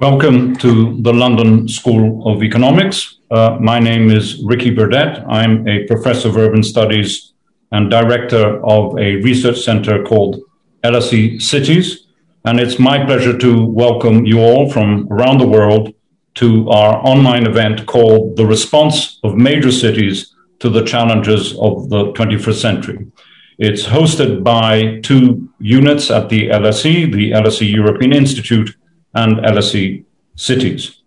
Welcome to the London School of Economics. Uh, my name is Ricky Burdett. I'm a professor of urban studies and director of a research center called LSE Cities. And it's my pleasure to welcome you all from around the world to our online event called The Response of Major Cities to the Challenges of the 21st Century. It's hosted by two units at the LSE, the LSE European Institute and LSE cities.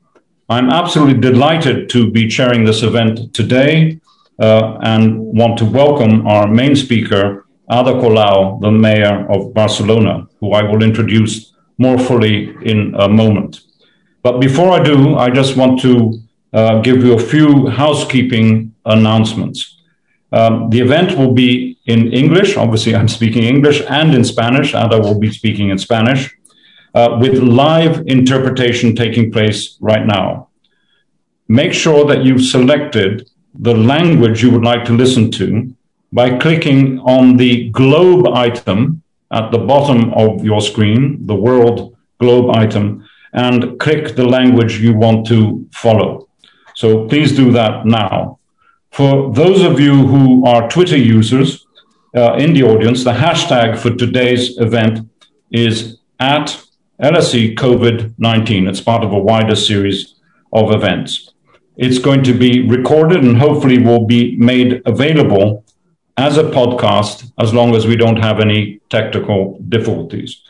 I'm absolutely delighted to be chairing this event today uh, and want to welcome our main speaker, Ada Colau, the mayor of Barcelona, who I will introduce more fully in a moment. But before I do, I just want to uh, give you a few housekeeping announcements. Um, the event will be in English. Obviously, I'm speaking English and in Spanish. Ada will be speaking in Spanish uh, with live interpretation taking place right now. Make sure that you've selected the language you would like to listen to by clicking on the globe item at the bottom of your screen, the world globe item, and click the language you want to follow. So please do that now. For those of you who are Twitter users uh, in the audience, the hashtag for today's event is at LSE COVID 19. It's part of a wider series of events. It's going to be recorded and hopefully will be made available as a podcast as long as we don't have any technical difficulties.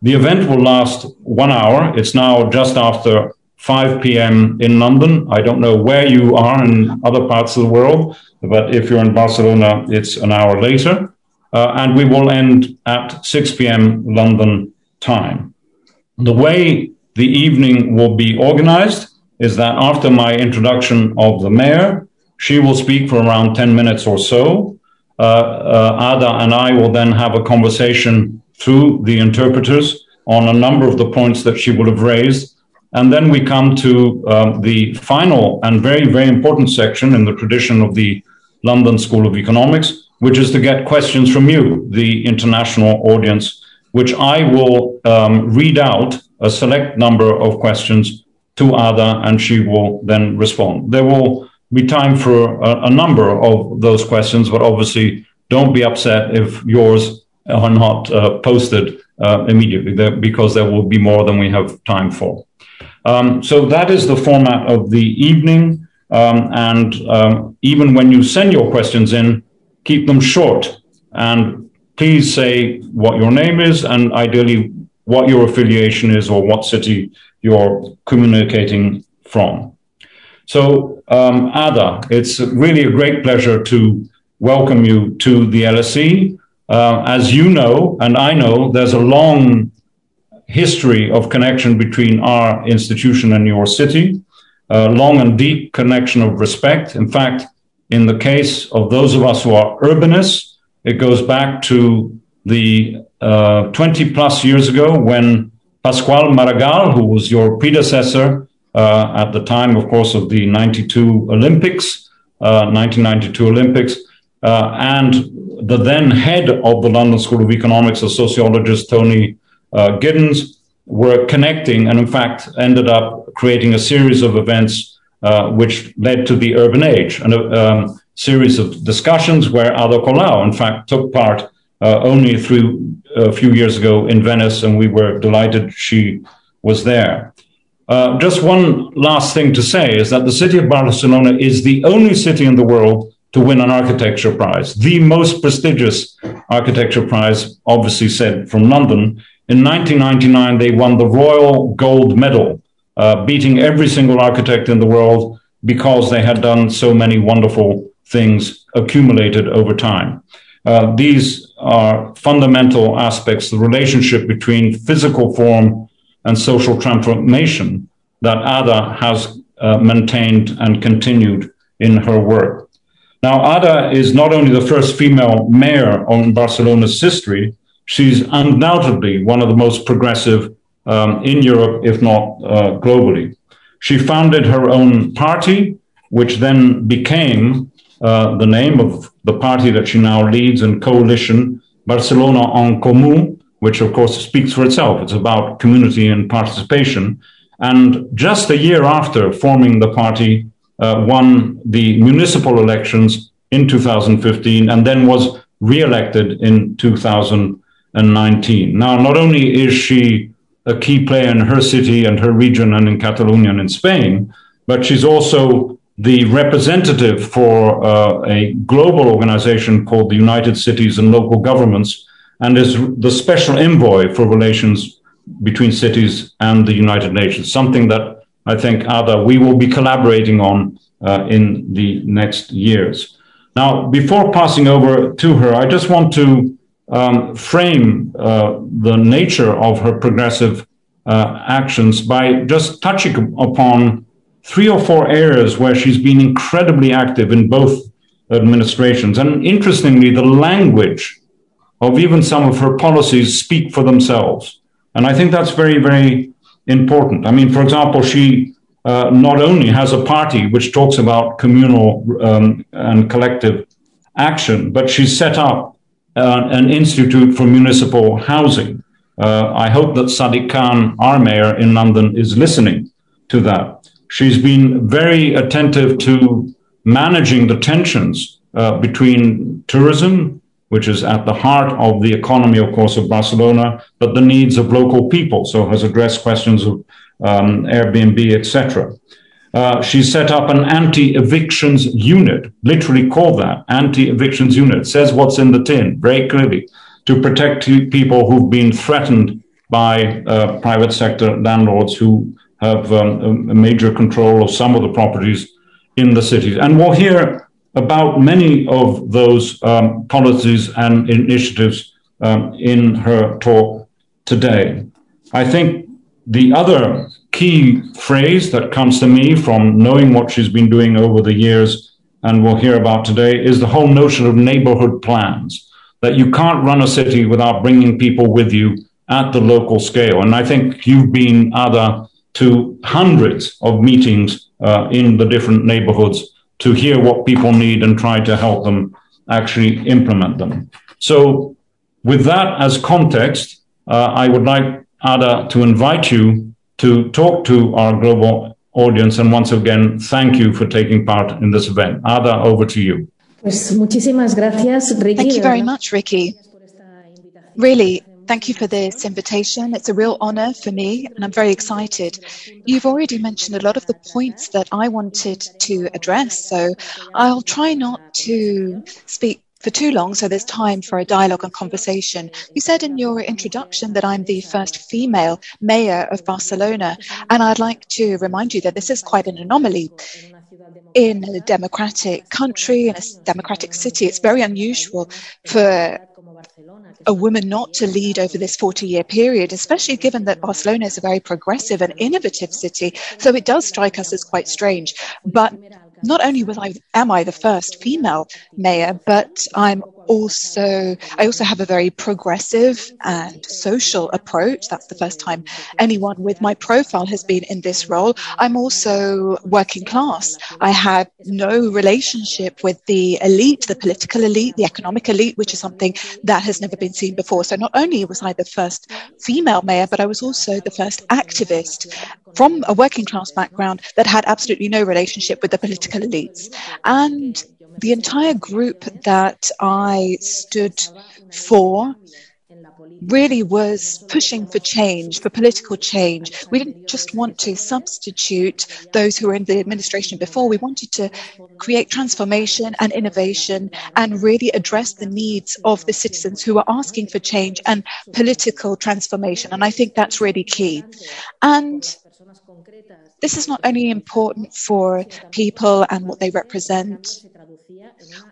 The event will last one hour. It's now just after 5 p.m. in London. I don't know where you are in other parts of the world, but if you're in Barcelona, it's an hour later. Uh, and we will end at 6 p.m. London time. The way the evening will be organized is that after my introduction of the mayor, she will speak for around 10 minutes or so. Uh, uh, Ada and I will then have a conversation through the interpreters on a number of the points that she will have raised. And then we come to um, the final and very, very important section in the tradition of the London School of Economics, which is to get questions from you, the international audience which I will um, read out a select number of questions to Ada, and she will then respond. There will be time for a, a number of those questions, but obviously don't be upset if yours are not uh, posted uh, immediately because there will be more than we have time for. Um, so that is the format of the evening. Um, and um, even when you send your questions in, keep them short and please say what your name is and ideally what your affiliation is or what city you're communicating from. So, um, Ada, it's really a great pleasure to welcome you to the LSE. Uh, as you know, and I know, there's a long history of connection between our institution and your city, a long and deep connection of respect. In fact, in the case of those of us who are urbanists, it goes back to the uh, 20 plus years ago when Pascual Maragall, who was your predecessor uh, at the time, of course, of the 92 Olympics, uh, 1992 Olympics, uh, and the then head of the London School of Economics, a sociologist, Tony uh, Giddens, were connecting and, in fact, ended up creating a series of events uh, which led to the urban age. And um, series of discussions where Ada Colau, in fact, took part uh, only through a few years ago in Venice, and we were delighted she was there. Uh, just one last thing to say is that the city of Barcelona is the only city in the world to win an architecture prize, the most prestigious architecture prize, obviously said from London. In 1999, they won the Royal Gold Medal, uh, beating every single architect in the world because they had done so many wonderful things accumulated over time. Uh, these are fundamental aspects, the relationship between physical form and social transformation that Ada has uh, maintained and continued in her work. Now, Ada is not only the first female mayor on Barcelona's history, she's undoubtedly one of the most progressive um, in Europe, if not uh, globally. She founded her own party, which then became uh, the name of the party that she now leads and coalition, Barcelona en Comú, which of course speaks for itself. It's about community and participation. and just a year after forming the party, uh, won the municipal elections in 2015 and then was re-elected in 2019. Now, not only is she a key player in her city and her region and in Catalonia and in Spain, but she's also the representative for uh, a global organization called the United Cities and Local Governments and is the special envoy for relations between cities and the United Nations, something that I think, Ada, we will be collaborating on uh, in the next years. Now, before passing over to her, I just want to um, frame uh, the nature of her progressive uh, actions by just touching upon three or four areas where she's been incredibly active in both administrations. And interestingly, the language of even some of her policies speak for themselves. And I think that's very, very important. I mean, for example, she uh, not only has a party which talks about communal um, and collective action, but she's set up uh, an institute for municipal housing. Uh, I hope that Sadiq Khan, our mayor in London, is listening to that. She's been very attentive to managing the tensions uh, between tourism, which is at the heart of the economy, of course, of Barcelona, but the needs of local people. So has addressed questions of um, Airbnb, etc. Uh, she set up an anti-evictions unit, literally called that anti-evictions unit. says what's in the tin very clearly to protect people who've been threatened by uh, private sector landlords who have um, a major control of some of the properties in the cities. And we'll hear about many of those um, policies and initiatives um, in her talk today. I think the other key phrase that comes to me from knowing what she's been doing over the years and we'll hear about today is the whole notion of neighborhood plans that you can't run a city without bringing people with you at the local scale. And I think you've been other to hundreds of meetings uh, in the different neighborhoods to hear what people need and try to help them actually implement them. So, with that as context, uh, I would like Ada to invite you to talk to our global audience. And once again, thank you for taking part in this event. Ada, over to you. Pues muchísimas gracias, Ricky. Thank you very much, Ricky. Really, Thank you for this invitation. It's a real honor for me, and I'm very excited. You've already mentioned a lot of the points that I wanted to address, so I'll try not to speak for too long, so there's time for a dialogue and conversation. You said in your introduction that I'm the first female mayor of Barcelona, and I'd like to remind you that this is quite an anomaly. In a democratic country, in a democratic city, it's very unusual for a woman not to lead over this 40 year period, especially given that Barcelona is a very progressive and innovative city. So it does strike us as quite strange. But not only was I am I the first female mayor, but I'm also I also have a very progressive and social approach. That's the first time anyone with my profile has been in this role. I'm also working class. I had no relationship with the elite, the political elite, the economic elite, which is something that has never been seen before. So not only was I the first female mayor, but I was also the first activist from a working class background that had absolutely no relationship with the political elites. And the entire group that I stood for really was pushing for change, for political change. We didn't just want to substitute those who were in the administration before. We wanted to create transformation and innovation and really address the needs of the citizens who are asking for change and political transformation. And I think that's really key. And this is not only important for people and what they represent.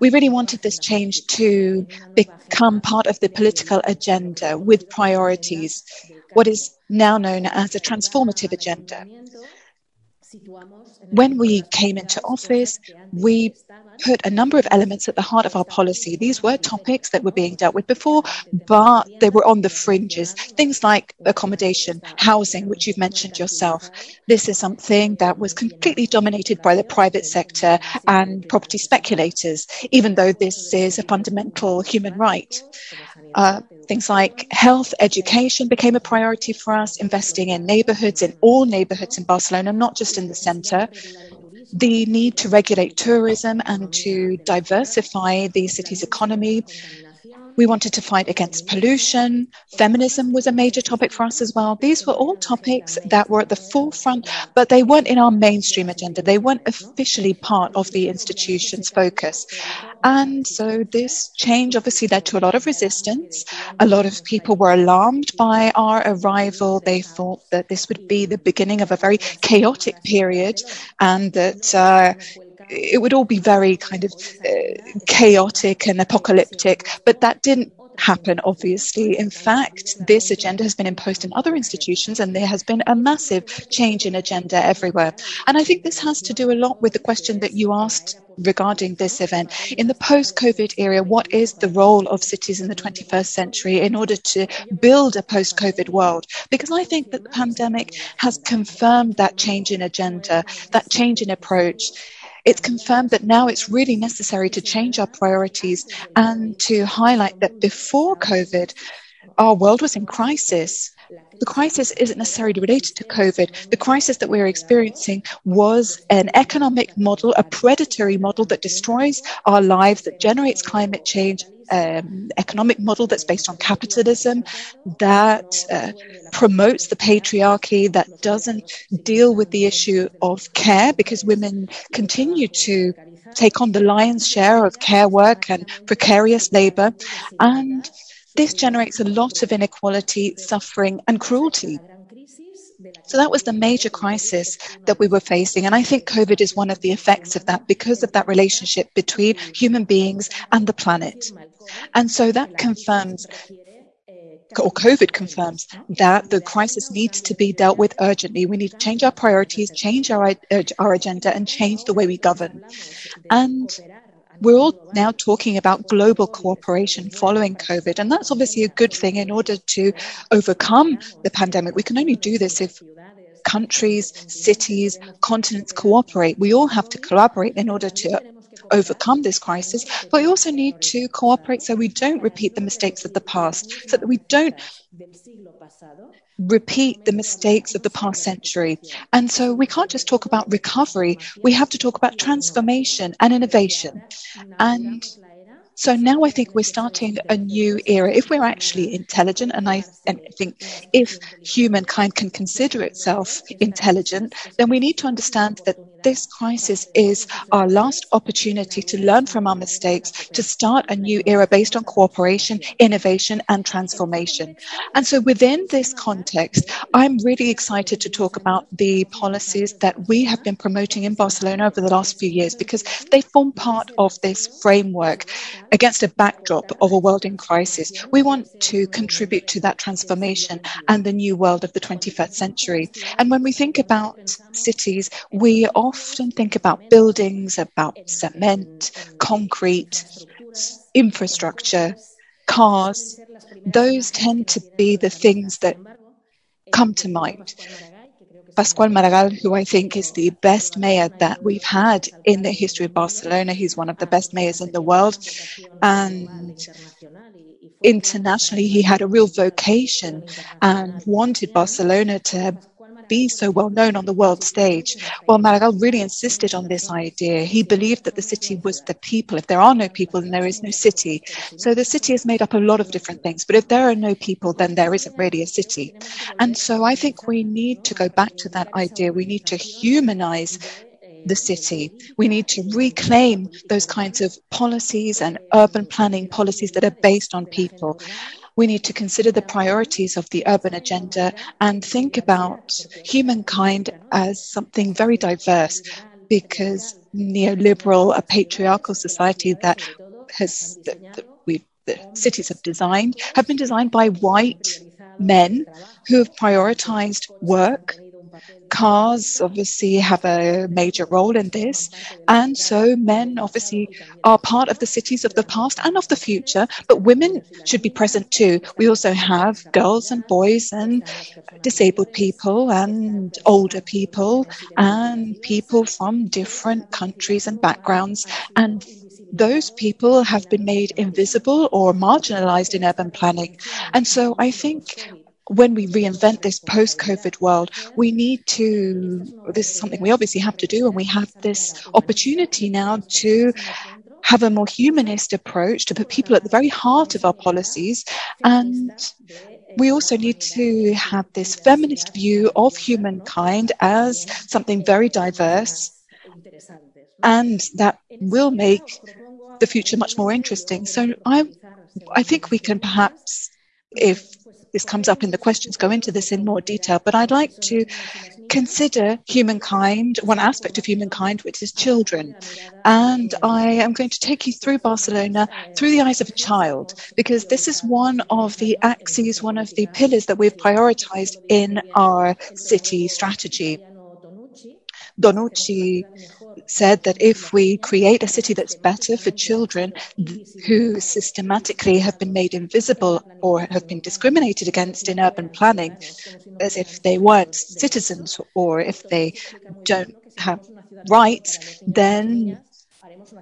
We really wanted this change to become part of the political agenda with priorities, what is now known as a transformative agenda. When we came into office, we put a number of elements at the heart of our policy. These were topics that were being dealt with before, but they were on the fringes. Things like accommodation, housing, which you've mentioned yourself. This is something that was completely dominated by the private sector and property speculators, even though this is a fundamental human right. Uh, things like health, education became a priority for us, investing in neighborhoods, in all neighborhoods in Barcelona, not just in the center. The need to regulate tourism and to diversify the city's economy we wanted to fight against pollution. Feminism was a major topic for us as well. These were all topics that were at the forefront, but they weren't in our mainstream agenda. They weren't officially part of the institution's focus. And so this change obviously led to a lot of resistance. A lot of people were alarmed by our arrival. They thought that this would be the beginning of a very chaotic period and that uh, it would all be very kind of uh, chaotic and apocalyptic, but that didn't happen, obviously. In fact, this agenda has been imposed in other institutions and there has been a massive change in agenda everywhere. And I think this has to do a lot with the question that you asked regarding this event. In the post COVID era, what is the role of cities in the 21st century in order to build a post COVID world? Because I think that the pandemic has confirmed that change in agenda, that change in approach it's confirmed that now it's really necessary to change our priorities and to highlight that before COVID, our world was in crisis. The crisis isn't necessarily related to COVID. The crisis that we're experiencing was an economic model, a predatory model that destroys our lives, that generates climate change, um, economic model that's based on capitalism, that uh, promotes the patriarchy, that doesn't deal with the issue of care because women continue to take on the lion's share of care work and precarious labor. And this generates a lot of inequality, suffering, and cruelty. So that was the major crisis that we were facing. And I think COVID is one of the effects of that because of that relationship between human beings and the planet. And so that confirms or COVID confirms that the crisis needs to be dealt with urgently. We need to change our priorities, change our, our agenda, and change the way we govern. And we're all now talking about global cooperation following COVID, and that's obviously a good thing in order to overcome the pandemic. We can only do this if countries, cities, continents cooperate. We all have to collaborate in order to overcome this crisis, but we also need to cooperate so we don't repeat the mistakes of the past, so that we don't repeat the mistakes of the past century. And so we can't just talk about recovery, we have to talk about transformation and innovation. And so now I think we're starting a new era. If we're actually intelligent, and I, and think if humankind can consider itself intelligent, then we need to understand that this crisis is our last opportunity to learn from our mistakes, to start a new era based on cooperation, innovation, and transformation. And so within this context, I'm really excited to talk about the policies that we have been promoting in Barcelona over the last few years because they form part of this framework against a backdrop of a world in crisis. We want to contribute to that transformation and the new world of the 21st century. And when we think about cities, we often think about buildings, about cement, concrete, infrastructure, cars. Those tend to be the things that come to mind. Pascual Maragall, who I think is the best mayor that we've had in the history of Barcelona. He's one of the best mayors in the world. And internationally, he had a real vocation and wanted Barcelona to be so well known on the world stage? Well, Maragall really insisted on this idea. He believed that the city was the people. If there are no people, then there is no city. So the city is made up of a lot of different things. But if there are no people, then there isn't really a city. And so I think we need to go back to that idea. We need to humanize the city. We need to reclaim those kinds of policies and urban planning policies that are based on people we need to consider the priorities of the urban agenda and think about humankind as something very diverse because neoliberal, a patriarchal society that has that, that we the cities have designed have been designed by white men who have prioritized work cars obviously have a major role in this. And so men obviously are part of the cities of the past and of the future, but women should be present too. We also have girls and boys and disabled people and older people and people from different countries and backgrounds. And those people have been made invisible or marginalized in urban planning. And so I think when we reinvent this post COVID world, we need to, this is something we obviously have to do, and we have this opportunity now to have a more humanist approach, to put people at the very heart of our policies. And we also need to have this feminist view of humankind as something very diverse and that will make the future much more interesting. So I, I think we can perhaps, if this comes up in the questions, go into this in more detail. But I'd like to consider humankind, one aspect of humankind, which is children. And I am going to take you through Barcelona through the eyes of a child, because this is one of the axes, one of the pillars that we've prioritized in our city strategy. Tonucci said that if we create a city that's better for children who systematically have been made invisible or have been discriminated against in urban planning, as if they weren't citizens or if they don't have rights, then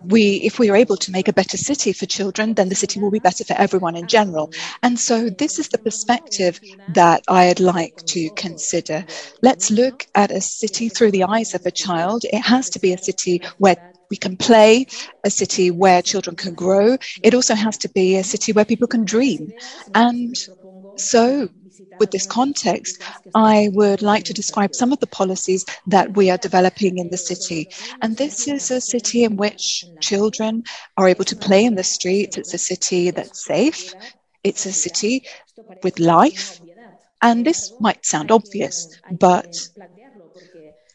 we, if we are able to make a better city for children, then the city will be better for everyone in general. And so this is the perspective that I'd like to consider. Let's look at a city through the eyes of a child. It has to be a city where we can play, a city where children can grow. It also has to be a city where people can dream. And so with this context, I would like to describe some of the policies that we are developing in the city. And this is a city in which children are able to play in the streets. It's a city that's safe. It's a city with life. And this might sound obvious, but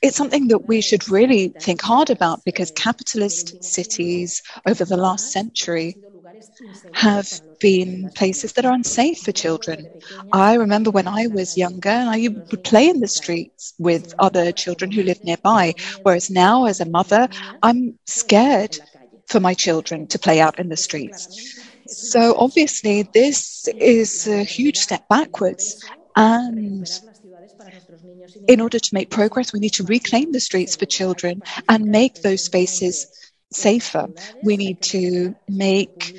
it's something that we should really think hard about because capitalist cities over the last century have been places that are unsafe for children. I remember when I was younger, I would play in the streets with other children who lived nearby, whereas now, as a mother, I'm scared for my children to play out in the streets. So obviously, this is a huge step backwards. And in order to make progress, we need to reclaim the streets for children and make those spaces safer. We need to make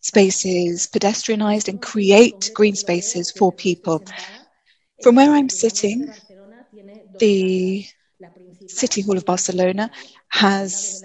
spaces pedestrianized and create green spaces for people. From where I'm sitting, the City Hall of Barcelona has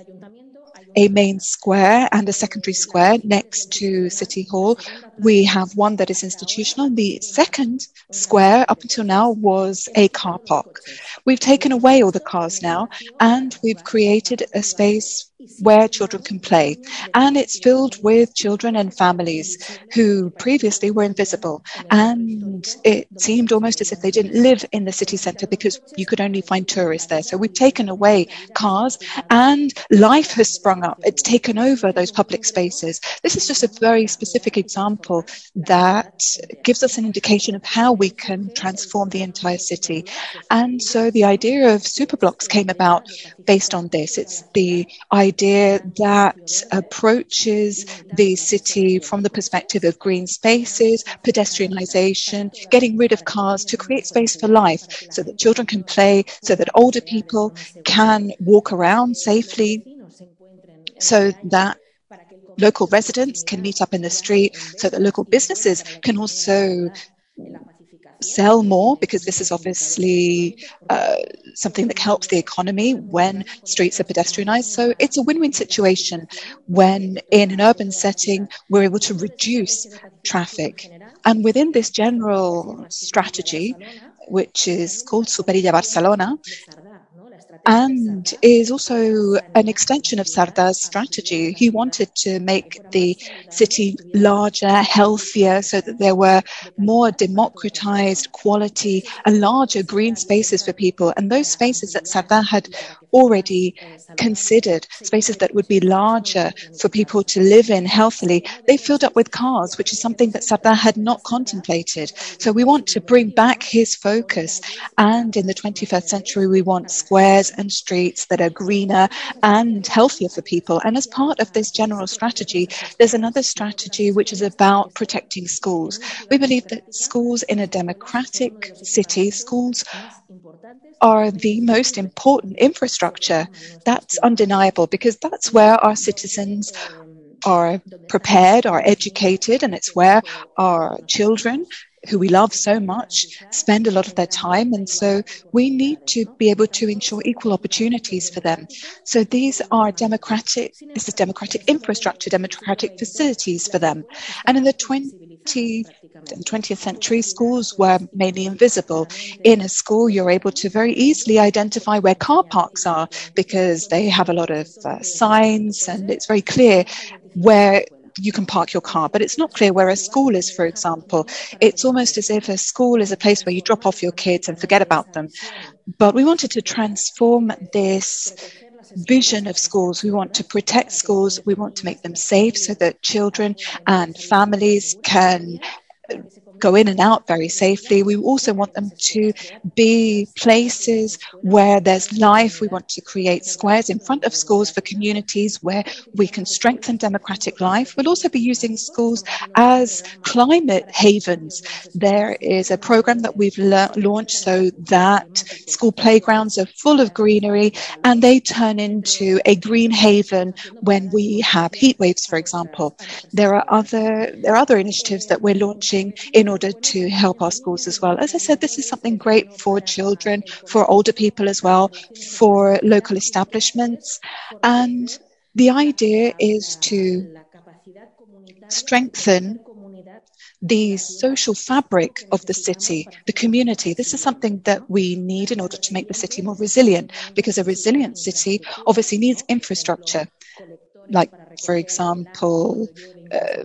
a main square and a secondary square next to City Hall. We have one that is institutional. The second square, up until now, was a car park. We've taken away all the cars now, and we've created a space where children can play. And it's filled with children and families who previously were invisible. And it seemed almost as if they didn't live in the city centre because you could only find tourists there. So we've taken away cars and life has sprung up. It's taken over those public spaces. This is just a very specific example that gives us an indication of how we can transform the entire city. And so the idea of superblocks came about based on this. It's the idea that approaches the city from the perspective of green spaces, pedestrianization, getting rid of cars to create space for life so that children can play, so that older people can walk around safely, so that local residents can meet up in the street, so that local businesses can also sell more because this is obviously uh, something that helps the economy when streets are pedestrianized. So it's a win-win situation when in an urban setting we're able to reduce traffic. And within this general strategy, which is called Superilla Barcelona, and is also an extension of Cerdà's strategy. He wanted to make the city larger, healthier, so that there were more democratized quality and larger green spaces for people. And those spaces that Cerdà had already considered, spaces that would be larger for people to live in healthily, they filled up with cars, which is something that Cerdà had not contemplated. So we want to bring back his focus. And in the 21st century, we want squares and streets that are greener and healthier for people. And as part of this general strategy, there's another strategy which is about protecting schools. We believe that schools in a democratic city, schools are the most important infrastructure. That's undeniable because that's where our citizens are prepared, are educated, and it's where our children who we love so much spend a lot of their time. And so we need to be able to ensure equal opportunities for them. So these are democratic, this is democratic infrastructure, democratic facilities for them. And in the 20, 20th century, schools were mainly invisible. In a school, you're able to very easily identify where car parks are because they have a lot of uh, signs and it's very clear where you can park your car, but it's not clear where a school is, for example. It's almost as if a school is a place where you drop off your kids and forget about them. But we wanted to transform this vision of schools. We want to protect schools. We want to make them safe so that children and families can go in and out very safely. We also want them to be places where there's life. We want to create squares in front of schools for communities where we can strengthen democratic life. We'll also be using schools as climate havens. There is a program that we've la- launched so that school playgrounds are full of greenery and they turn into a green haven when we have heat waves, for example. There are other there are other initiatives that we're launching in order to help our schools as well. As I said, this is something great for children, for older people as well, for local establishments. And the idea is to strengthen the social fabric of the city, the community. This is something that we need in order to make the city more resilient, because a resilient city obviously needs infrastructure, like, for example, uh,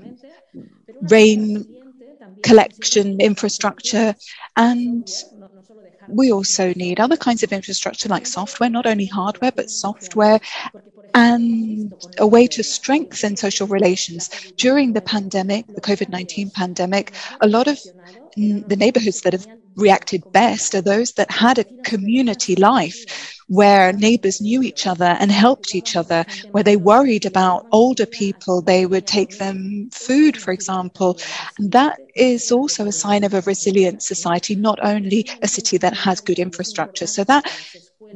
rain collection infrastructure. And we also need other kinds of infrastructure like software, not only hardware, but software and a way to strengthen social relations. During the pandemic, the COVID 19 pandemic, a lot of the neighborhoods that have reacted best are those that had a community life where neighbors knew each other and helped each other, where they worried about older people, they would take them food, for example. And that is also a sign of a resilient society, not only a city that has good infrastructure. So that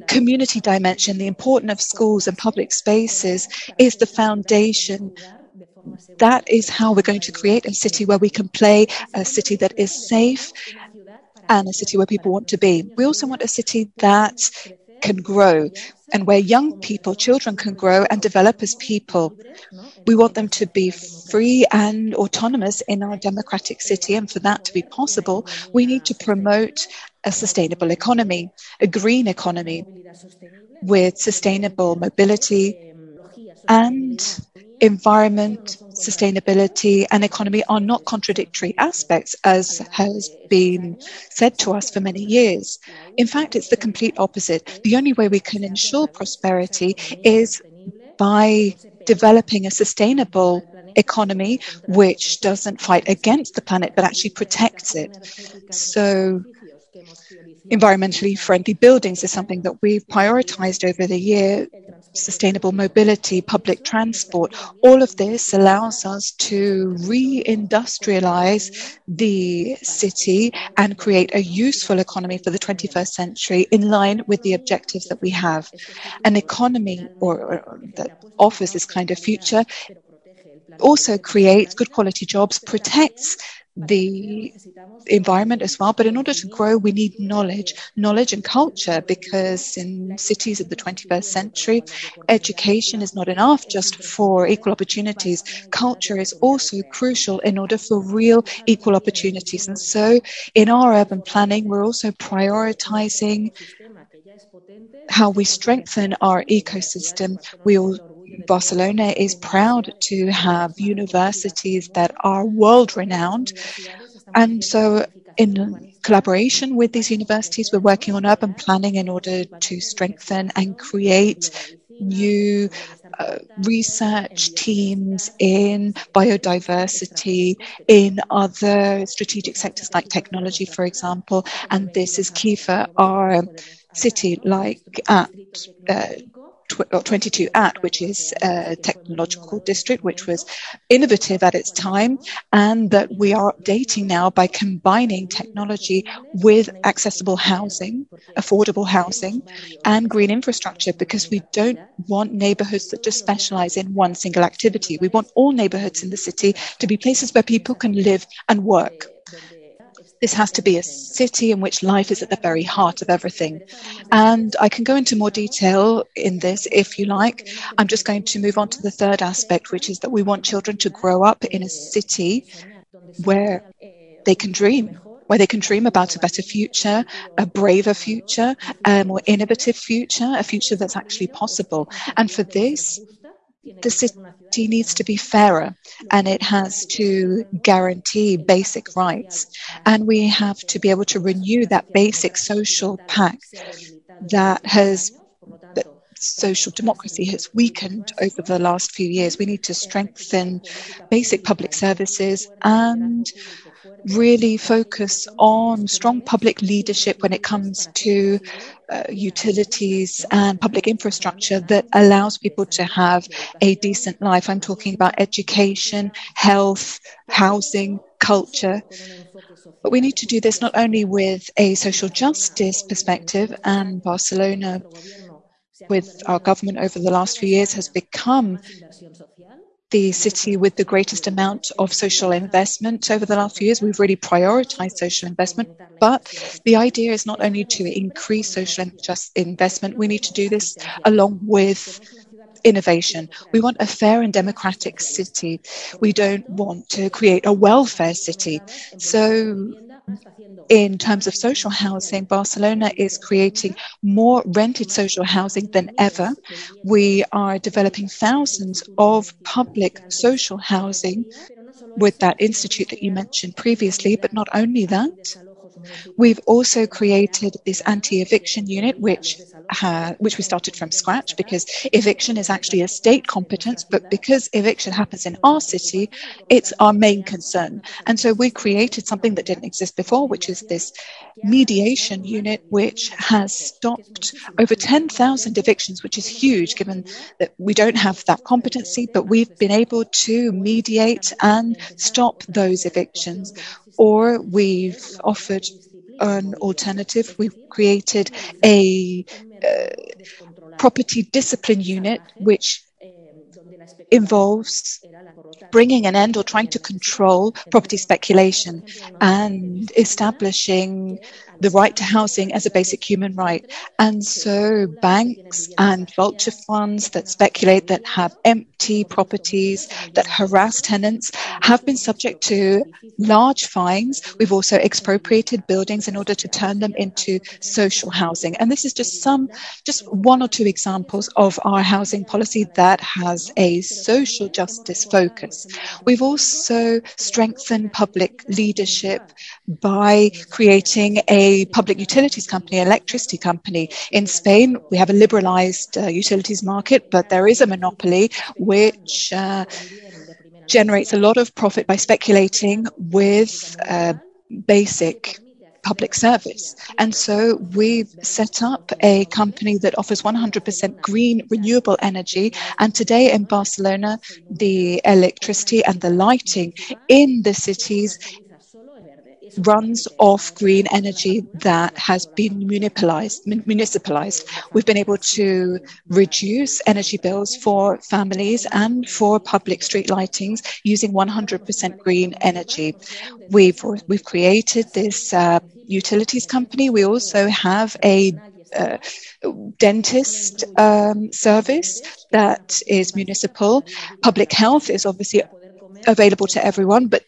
community dimension, the importance of schools and public spaces is the foundation that is how we're going to create a city where we can play, a city that is safe, and a city where people want to be. We also want a city that can grow and where young people, children can grow and develop as people. We want them to be free and autonomous in our democratic city. And for that to be possible, we need to promote a sustainable economy, a green economy with sustainable mobility and environment, sustainability, and economy are not contradictory aspects, as has been said to us for many years. In fact, it's the complete opposite. The only way we can ensure prosperity is by developing a sustainable economy which doesn't fight against the planet but actually protects it. So, environmentally friendly buildings is something that we've prioritized over the year sustainable mobility, public transport. All of this allows us to reindustrialize the city and create a useful economy for the 21st century in line with the objectives that we have. An economy or, or that offers this kind of future also creates good quality jobs, protects the environment as well. But in order to grow, we need knowledge, knowledge and culture, because in cities of the 21st century, education is not enough just for equal opportunities. Culture is also crucial in order for real equal opportunities. And so in our urban planning, we're also prioritizing how we strengthen our ecosystem. We all Barcelona is proud to have universities that are world renowned. And so, in collaboration with these universities, we're working on urban planning in order to strengthen and create new uh, research teams in biodiversity, in other strategic sectors like technology, for example. And this is key for our city, like at uh, 22@, which is a technological district, which was innovative at its time, and that we are updating now by combining technology with accessible housing, affordable housing, and green infrastructure, because we don't want neighborhoods that just specialize in one single activity. We want all neighborhoods in the city to be places where people can live and work. This has to be a city in which life is at the very heart of everything. And I can go into more detail in this if you like. I'm just going to move on to the third aspect, which is that we want children to grow up in a city where they can dream, where they can dream about a better future, a braver future, a more innovative future, a future that's actually possible. And for this, the city needs to be fairer and it has to guarantee basic rights. And we have to be able to renew that basic social pact that has that social democracy has weakened over the last few years. We need to strengthen basic public services and really focus on strong public leadership when it comes to uh, utilities and public infrastructure that allows people to have a decent life. I'm talking about education, health, housing, culture. But we need to do this not only with a social justice perspective, and Barcelona, with our government over the last few years, has become the city with the greatest amount of social investment over the last few years. We've really prioritized social investment, but the idea is not only to increase social investment, we need to do this along with innovation. We want a fair and democratic city. We don't want to create a welfare city. So in terms of social housing, Barcelona is creating more rented social housing than ever. We are developing thousands of public social housing with that institute that you mentioned previously, but not only that, We've also created this anti-eviction unit, which uh, which we started from scratch because eviction is actually a state competence, but because eviction happens in our city, it's our main concern. And so we created something that didn't exist before, which is this mediation unit, which has stopped over 10,000 evictions, which is huge given that we don't have that competency, but we've been able to mediate and stop those evictions or we've offered an alternative. We've created a uh, property discipline unit which involves bringing an end or trying to control property speculation and establishing the right to housing as a basic human right. And so banks and vulture funds that speculate, that have empty properties, that harass tenants, have been subject to large fines. We've also expropriated buildings in order to turn them into social housing. And this is just some, just one or two examples of our housing policy that has a social justice focus. We've also strengthened public leadership by creating a public utilities company, electricity company. In Spain, we have a liberalized uh, utilities market, but there is a monopoly which uh, generates a lot of profit by speculating with uh, basic public service. And so we've set up a company that offers 100% green renewable energy. And today in Barcelona, the electricity and the lighting in the cities runs off green energy that has been municipalized, municipalized. We've been able to reduce energy bills for families and for public street lightings using 100% green energy. We've, we've created this uh, utilities company. We also have a uh, dentist um, service that is municipal. Public health is obviously available to everyone, but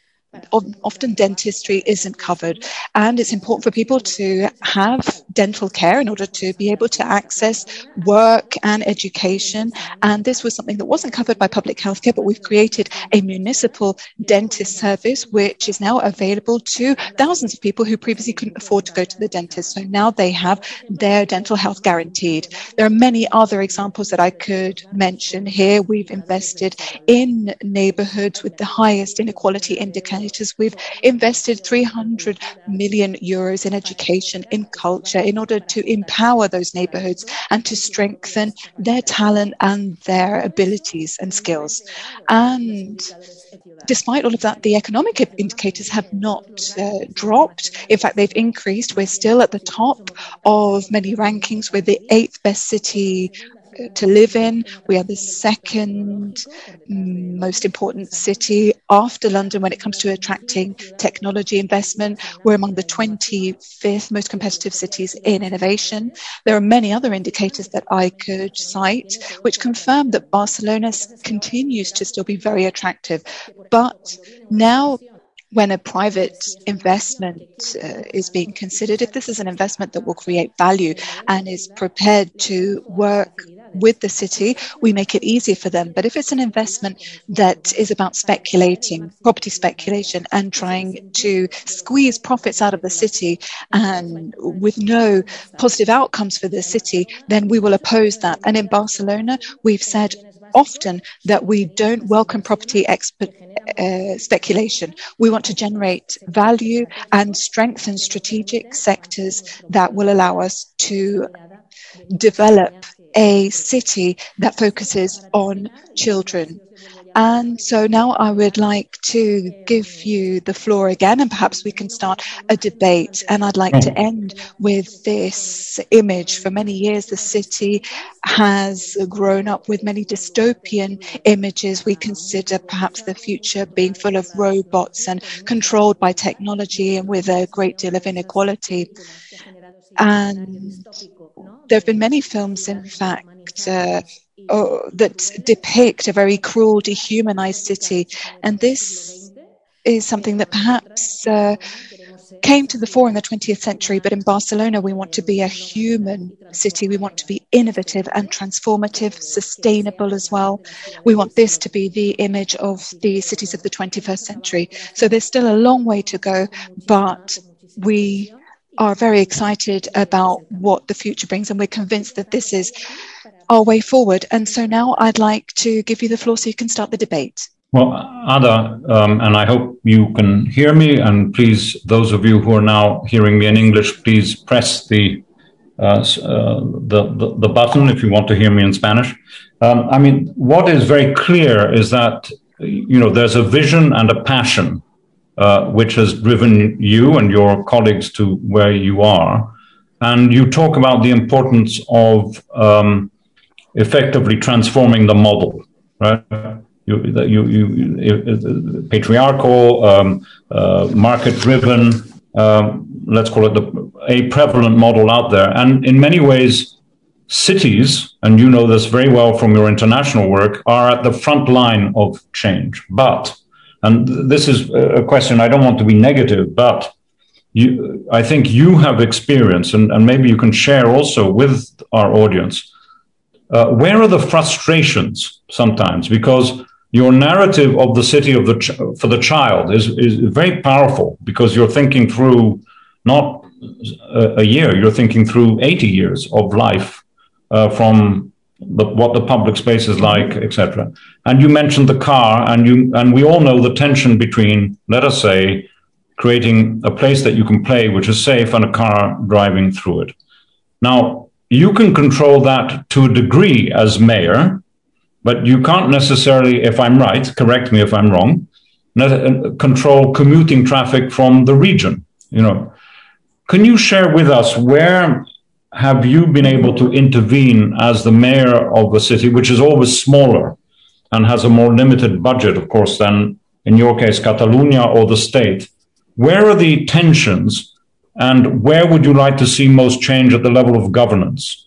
often dentistry isn't covered. And it's important for people to have dental care in order to be able to access work and education. And this was something that wasn't covered by public healthcare, but we've created a municipal dentist service, which is now available to thousands of people who previously couldn't afford to go to the dentist. So now they have their dental health guaranteed. There are many other examples that I could mention here. We've invested in neighborhoods with the highest inequality indicators We've invested 300 million euros in education, in culture, in order to empower those neighborhoods and to strengthen their talent and their abilities and skills. And despite all of that, the economic indicators have not uh, dropped. In fact, they've increased. We're still at the top of many rankings. We're the eighth best city to live in. We are the second most important city after London when it comes to attracting technology investment. We're among the 25th most competitive cities in innovation. There are many other indicators that I could cite which confirm that Barcelona continues to still be very attractive. But now when a private investment uh, is being considered, if this is an investment that will create value and is prepared to work with the city, we make it easier for them. But if it's an investment that is about speculating, property speculation, and trying to squeeze profits out of the city and with no positive outcomes for the city, then we will oppose that. And in Barcelona, we've said often that we don't welcome property exp- uh, speculation. We want to generate value and strengthen strategic sectors that will allow us to develop a city that focuses on children. And so now I would like to give you the floor again, and perhaps we can start a debate. And I'd like to end with this image. For many years, the city has grown up with many dystopian images. We consider perhaps the future being full of robots and controlled by technology and with a great deal of inequality. And there have been many films, in fact, uh, oh, that depict a very cruel, dehumanized city. And this is something that perhaps uh, came to the fore in the 20th century, but in Barcelona, we want to be a human city. We want to be innovative and transformative, sustainable as well. We want this to be the image of the cities of the 21st century. So there's still a long way to go, but we are very excited about what the future brings, and we're convinced that this is our way forward. And so now I'd like to give you the floor so you can start the debate. Well, Ada, um, and I hope you can hear me. And please, those of you who are now hearing me in English, please press the uh, uh, the, the, the button if you want to hear me in Spanish. Um, I mean, what is very clear is that you know there's a vision and a passion uh, which has driven you and your colleagues to where you are. And you talk about the importance of um, effectively transforming the model, right? You, you, you, patriarchal, um, uh, market-driven, um, let's call it the, a prevalent model out there. And in many ways, cities, and you know this very well from your international work, are at the front line of change. But and this is a question I don't want to be negative, but you, I think you have experience, and, and maybe you can share also with our audience. Uh, where are the frustrations sometimes? Because your narrative of the city of the ch- for the child is, is very powerful because you're thinking through not a, a year, you're thinking through 80 years of life uh, from the, what the public space is like, etc. And you mentioned the car, and you and we all know the tension between, let us say, creating a place that you can play which is safe and a car driving through it. Now you can control that to a degree as mayor, but you can't necessarily, if I'm right, correct me if I'm wrong, control commuting traffic from the region. You know, can you share with us where have you been able to intervene as the mayor of a city, which is always smaller and has a more limited budget, of course, than in your case, Catalonia or the state? Where are the tensions and where would you like to see most change at the level of governance?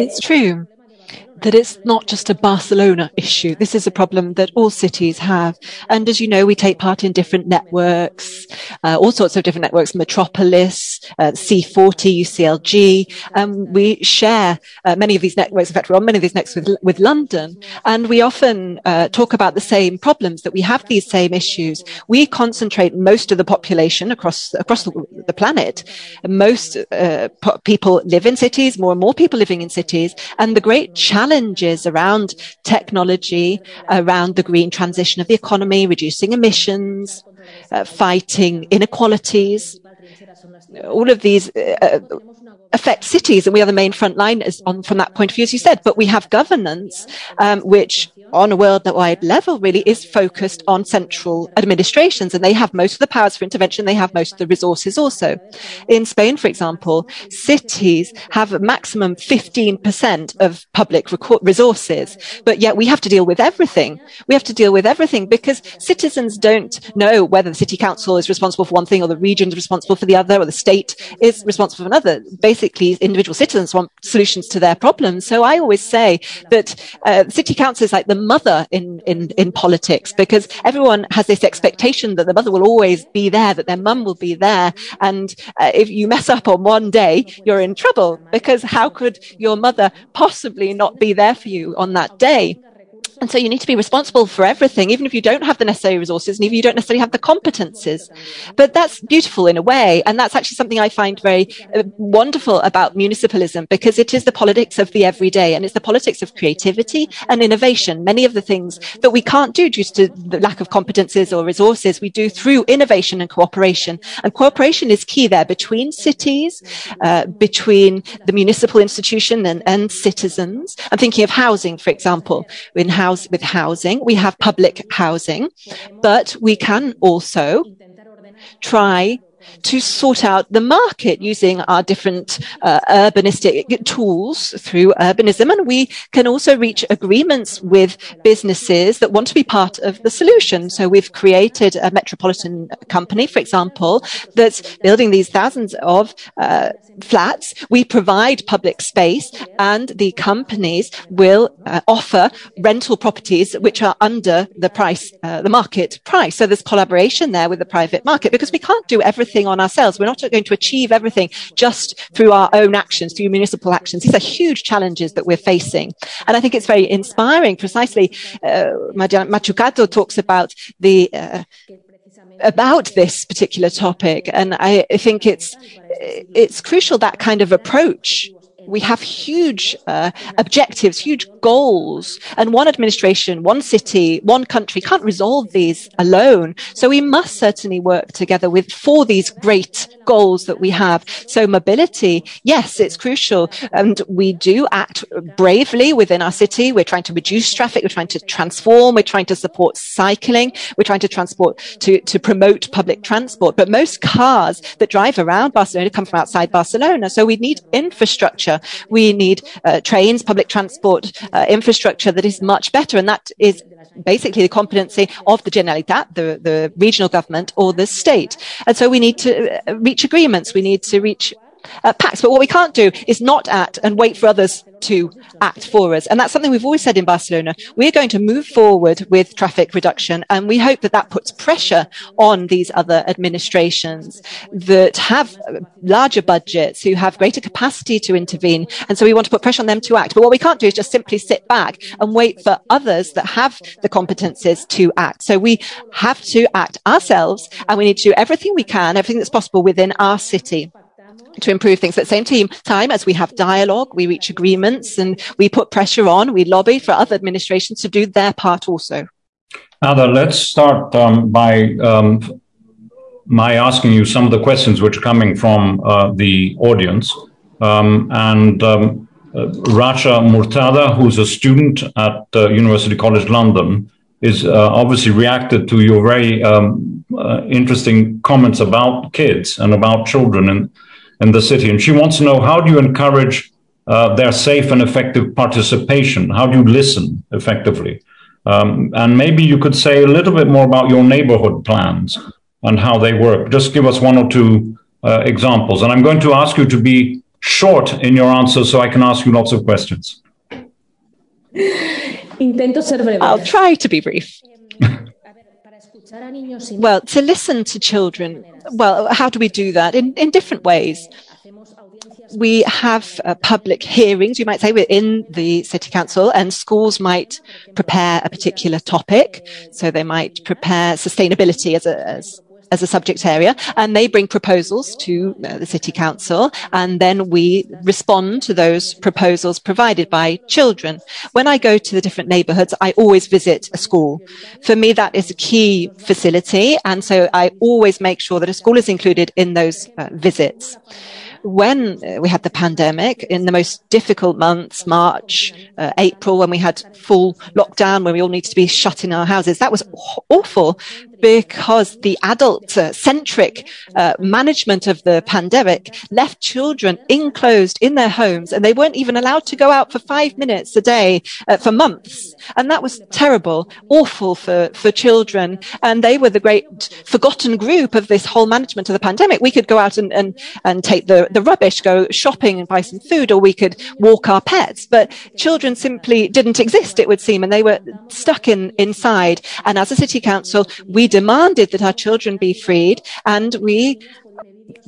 It's true that it's not just a Barcelona issue. This is a problem that all cities have. And as you know, we take part in different networks, uh, all sorts of different networks, Metropolis, uh, C40, UCLG. We share uh, many of these networks. In fact, we're on many of these networks with, with London. And we often uh, talk about the same problems, that we have these same issues. We concentrate most of the population across, across the, the planet. Most uh, po- people live in cities, more and more people living in cities. And the great challenges around technology, around the green transition of the economy, reducing emissions, uh, fighting inequalities. All of these uh, affect cities, and we are the main front line on, from that point of view, as you said. But we have governance um, which on a worldwide level really is focused on central administrations and they have most of the powers for intervention. They have most of the resources also. In Spain, for example, cities have a maximum 15% of public resources, but yet we have to deal with everything. We have to deal with everything because citizens don't know whether the city council is responsible for one thing or the region is responsible for the other or the state is responsible for another. Basically, individual citizens want solutions to their problems. So I always say that uh, city council is like the mother in, in, in politics because everyone has this expectation that the mother will always be there, that their mum will be there. And uh, if you mess up on one day, you're in trouble because how could your mother possibly not be there for you on that day? And so you need to be responsible for everything, even if you don't have the necessary resources and even if you don't necessarily have the competences. But that's beautiful in a way. And that's actually something I find very uh, wonderful about municipalism because it is the politics of the everyday and it's the politics of creativity and innovation. Many of the things that we can't do due to the lack of competences or resources, we do through innovation and cooperation. And cooperation is key there between cities, uh, between the municipal institution and, and citizens. I'm thinking of housing, for example, in housing house with housing. We have public housing, but we can also try to sort out the market using our different uh, urbanistic tools through urbanism. And we can also reach agreements with businesses that want to be part of the solution. So we've created a metropolitan company, for example, that's building these thousands of uh, flats. We provide public space and the companies will uh, offer rental properties which are under the price, uh, the market price. So there's collaboration there with the private market because we can't do everything everything on ourselves. We're not going to achieve everything just through our own actions, through municipal actions. These are huge challenges that we're facing. And I think it's very inspiring. Precisely, uh, Mazzucato talks about the, uh, about this particular topic. And I think it's, it's crucial that kind of approach we have huge uh, objectives, huge goals, and one administration, one city, one country can't resolve these alone. So we must certainly work together with for these great goals that we have. So mobility, yes, it's crucial, and we do act bravely within our city. We're trying to reduce traffic. We're trying to transform. We're trying to support cycling. We're trying to transport to to promote public transport. But most cars that drive around Barcelona come from outside Barcelona, so we need infrastructure We need uh, trains, public transport uh, infrastructure that is much better. And that is basically the competency of the Generalitat, the, the regional government or the state. And so we need to uh, reach agreements. We need to reach uh, pacts. But what we can't do is not act and wait for others to act for us. And that's something we've always said in Barcelona. We're going to move forward with traffic reduction. And we hope that that puts pressure on these other administrations that have larger budgets, who have greater capacity to intervene. And so we want to put pressure on them to act. But what we can't do is just simply sit back and wait for others that have the competences to act. So we have to act ourselves and we need to do everything we can, everything that's possible within our city to improve things. At the same team, time as we have dialogue, we reach agreements and we put pressure on, we lobby for other administrations to do their part also. Ada, let's start um, by um, my asking you some of the questions which are coming from uh, the audience. Um, and um, uh, Rasha Murtada, who's a student at uh, University College London, is uh, obviously reacted to your very um, uh, interesting comments about kids and about children and in the city. And she wants to know how do you encourage uh, their safe and effective participation? How do you listen effectively? Um, and maybe you could say a little bit more about your neighborhood plans and how they work. Just give us one or two uh, examples. And I'm going to ask you to be short in your answers so I can ask you lots of questions. I'll try to be brief. Well, to listen to children well, how do we do that? In, in different ways. We have uh, public hearings, you might say, within the city council, and schools might prepare a particular topic. So they might prepare sustainability as a, as as a subject area, and they bring proposals to uh, the City Council, and then we respond to those proposals provided by children. When I go to the different neighborhoods, I always visit a school. For me, that is a key facility, and so I always make sure that a school is included in those uh, visits when uh, we had the pandemic in the most difficult months, March, uh, April, when we had full lockdown, when we all needed to be shut in our houses, that was awful because the adult uh, centric uh, management of the pandemic left children enclosed in their homes and they weren't even allowed to go out for five minutes a day uh, for months. And that was terrible, awful for, for children. And they were the great forgotten group of this whole management of the pandemic. We could go out and, and, and take the, the rubbish, go shopping and buy some food, or we could walk our pets. But children simply didn't exist, it would seem, and they were stuck in inside. And as a city council, we demanded that our children be freed and we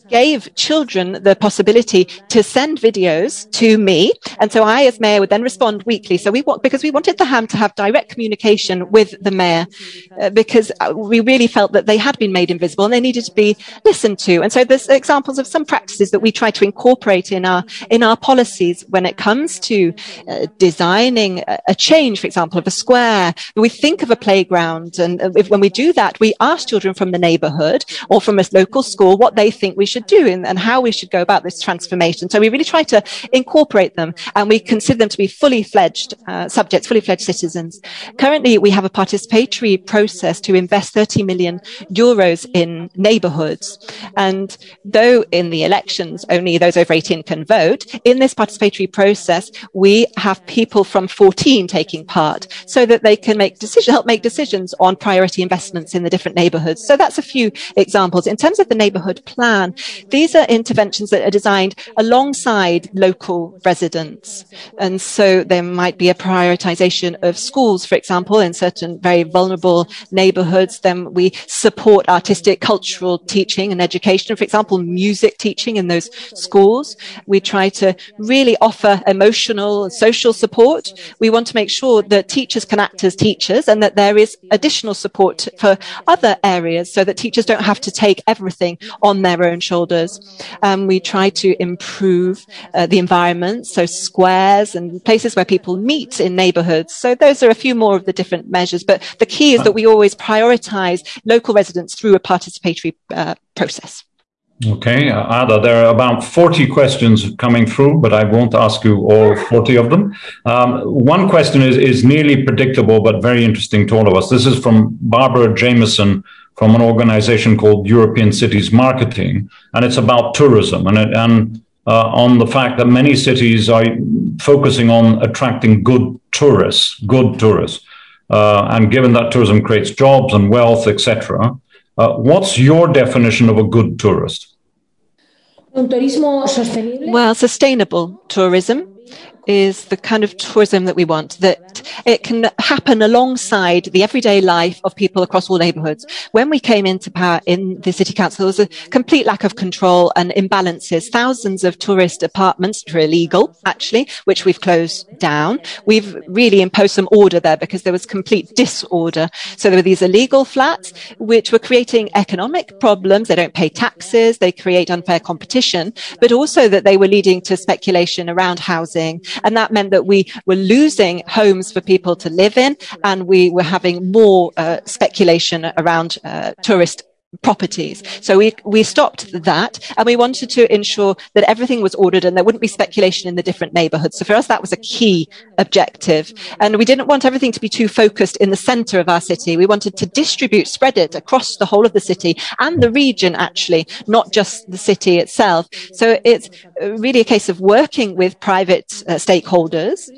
gave children the possibility to send videos to me. And so I, as mayor, would then respond weekly. So we want, because we wanted the HAM to have direct communication with the mayor, uh, because uh, we really felt that they had been made invisible and they needed to be listened to. And so there's examples of some practices that we try to incorporate in our, in our policies when it comes to uh, designing a, change, for example, of a square. We think of a playground. And uh, if, when we do that, we ask children from the neighborhood or from a local school what they think we should do and, and how we should go about this transformation. So we really try to incorporate them and we consider them to be fully fledged uh, subjects, fully fledged citizens. Currently, we have a participatory process to invest 30 million euros in neighborhoods. And though in the elections only those over 18 can vote, in this participatory process, we have people from 14 taking part so that they can make help make decisions on priority investments in the different neighborhoods. So that's a few examples. In terms of the neighborhood plan, these are interventions that are designed alongside local residents. And so there might be a prioritization of schools, for example, in certain very vulnerable neighborhoods. Then we support artistic, cultural teaching and education, for example, music teaching in those schools. We try to really offer emotional and social support. We want to make sure that teachers can act as teachers and that there is additional support for other areas so that teachers don't have to take everything on their own shoulders shoulders. Um, we try to improve uh, the environment, so squares and places where people meet in neighborhoods. So those are a few more of the different measures. But the key is that we always prioritize local residents through a participatory uh, process. Okay, uh, Ada, there are about 40 questions coming through, but I won't ask you all 40 of them. Um, one question is, is nearly predictable, but very interesting to all of us. This is from Barbara Jameson from an organization called European Cities Marketing, and it's about tourism and, and uh, on the fact that many cities are focusing on attracting good tourists, good tourists. Uh, and given that tourism creates jobs and wealth, etc., uh, what's your definition of a good tourist? Well, sustainable tourism is the kind of tourism that we want, that it can happen alongside the everyday life of people across all neighborhoods. When we came into power in the city council, there was a complete lack of control and imbalances. Thousands of tourist apartments were illegal, actually, which we've closed down. We've really imposed some order there because there was complete disorder. So there were these illegal flats which were creating economic problems. They don't pay taxes. They create unfair competition, but also that they were leading to speculation around housing and that meant that we were losing homes for people to live in and we were having more uh, speculation around uh, tourist properties. So we, we stopped that and we wanted to ensure that everything was ordered and there wouldn't be speculation in the different neighborhoods. So for us, that was a key objective. And we didn't want everything to be too focused in the center of our city. We wanted to distribute, spread it across the whole of the city and the region, actually, not just the city itself. So it's really a case of working with private uh, stakeholders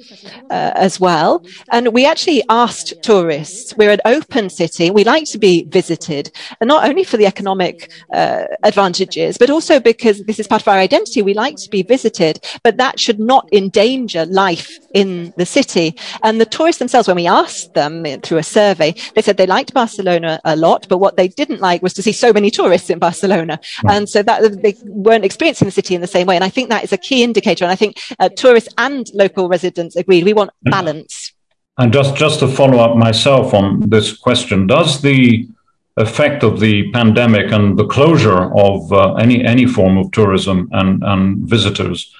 uh, as well. And we actually asked tourists, we're an open city, we like to be visited, and not only for the economic uh, advantages, but also because this is part of our identity. We like to be visited, but that should not endanger life in the city. And the tourists themselves, when we asked them through a survey, they said they liked Barcelona a lot, but what they didn't like was to see so many tourists in Barcelona. And so that they weren't experiencing the city in the same way. And I think that is a key indicator. And I think uh, tourists and local residents agreed. We want balance. And just, just to follow up myself on this question, does the effect of the pandemic and the closure of uh, any any form of tourism and, and visitors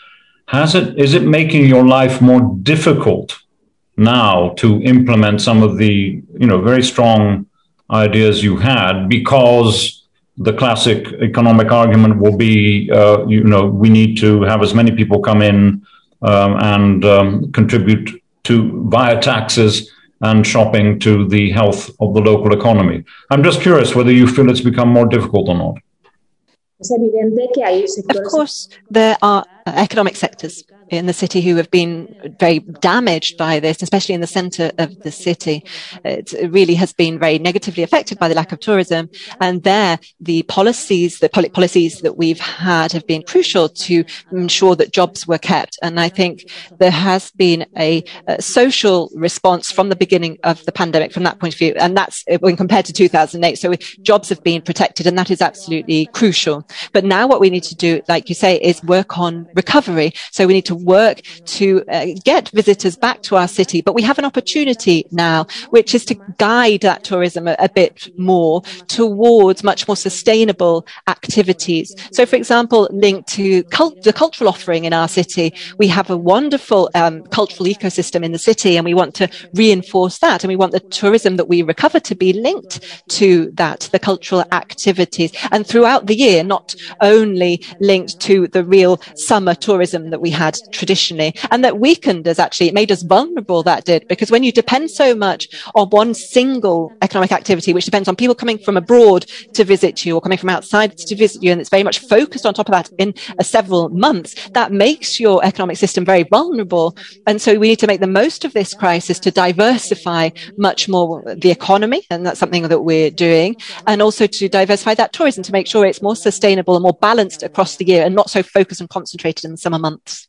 has it is it making your life more difficult now to implement some of the you know very strong ideas you had because the classic economic argument will be, uh, you know, we need to have as many people come in um, and um, contribute to via taxes and shopping to the health of the local economy. I'm just curious whether you feel it's become more difficult or not. Of course, there are economic sectors in the city who have been very damaged by this, especially in the centre of the city. It really has been very negatively affected by the lack of tourism. And there, the policies, the public policies that we've had have been crucial to ensure that jobs were kept. And I think there has been a, a social response from the beginning of the pandemic from that point of view. And that's uh, when compared to 2008. So jobs have been protected and that is absolutely crucial. But now what we need to do, like you say, is work on recovery. So we need to work to uh, get visitors back to our city. But we have an opportunity now, which is to guide that tourism a, a bit more towards much more sustainable activities. So, for example, linked to cult- the cultural offering in our city, we have a wonderful um, cultural ecosystem in the city, and we want to reinforce that. And we want the tourism that we recover to be linked to that, the cultural activities, and throughout the year, not only linked to the real summer tourism that we had traditionally and that weakened us actually. It made us vulnerable, that did, because when you depend so much on one single economic activity, which depends on people coming from abroad to visit you or coming from outside to visit you, and it's very much focused on top of that in uh, several months, that makes your economic system very vulnerable. And so we need to make the most of this crisis to diversify much more the economy. And that's something that we're doing. And also to diversify that tourism to make sure it's more sustainable and more balanced across the year and not so focused and concentrated in the summer months.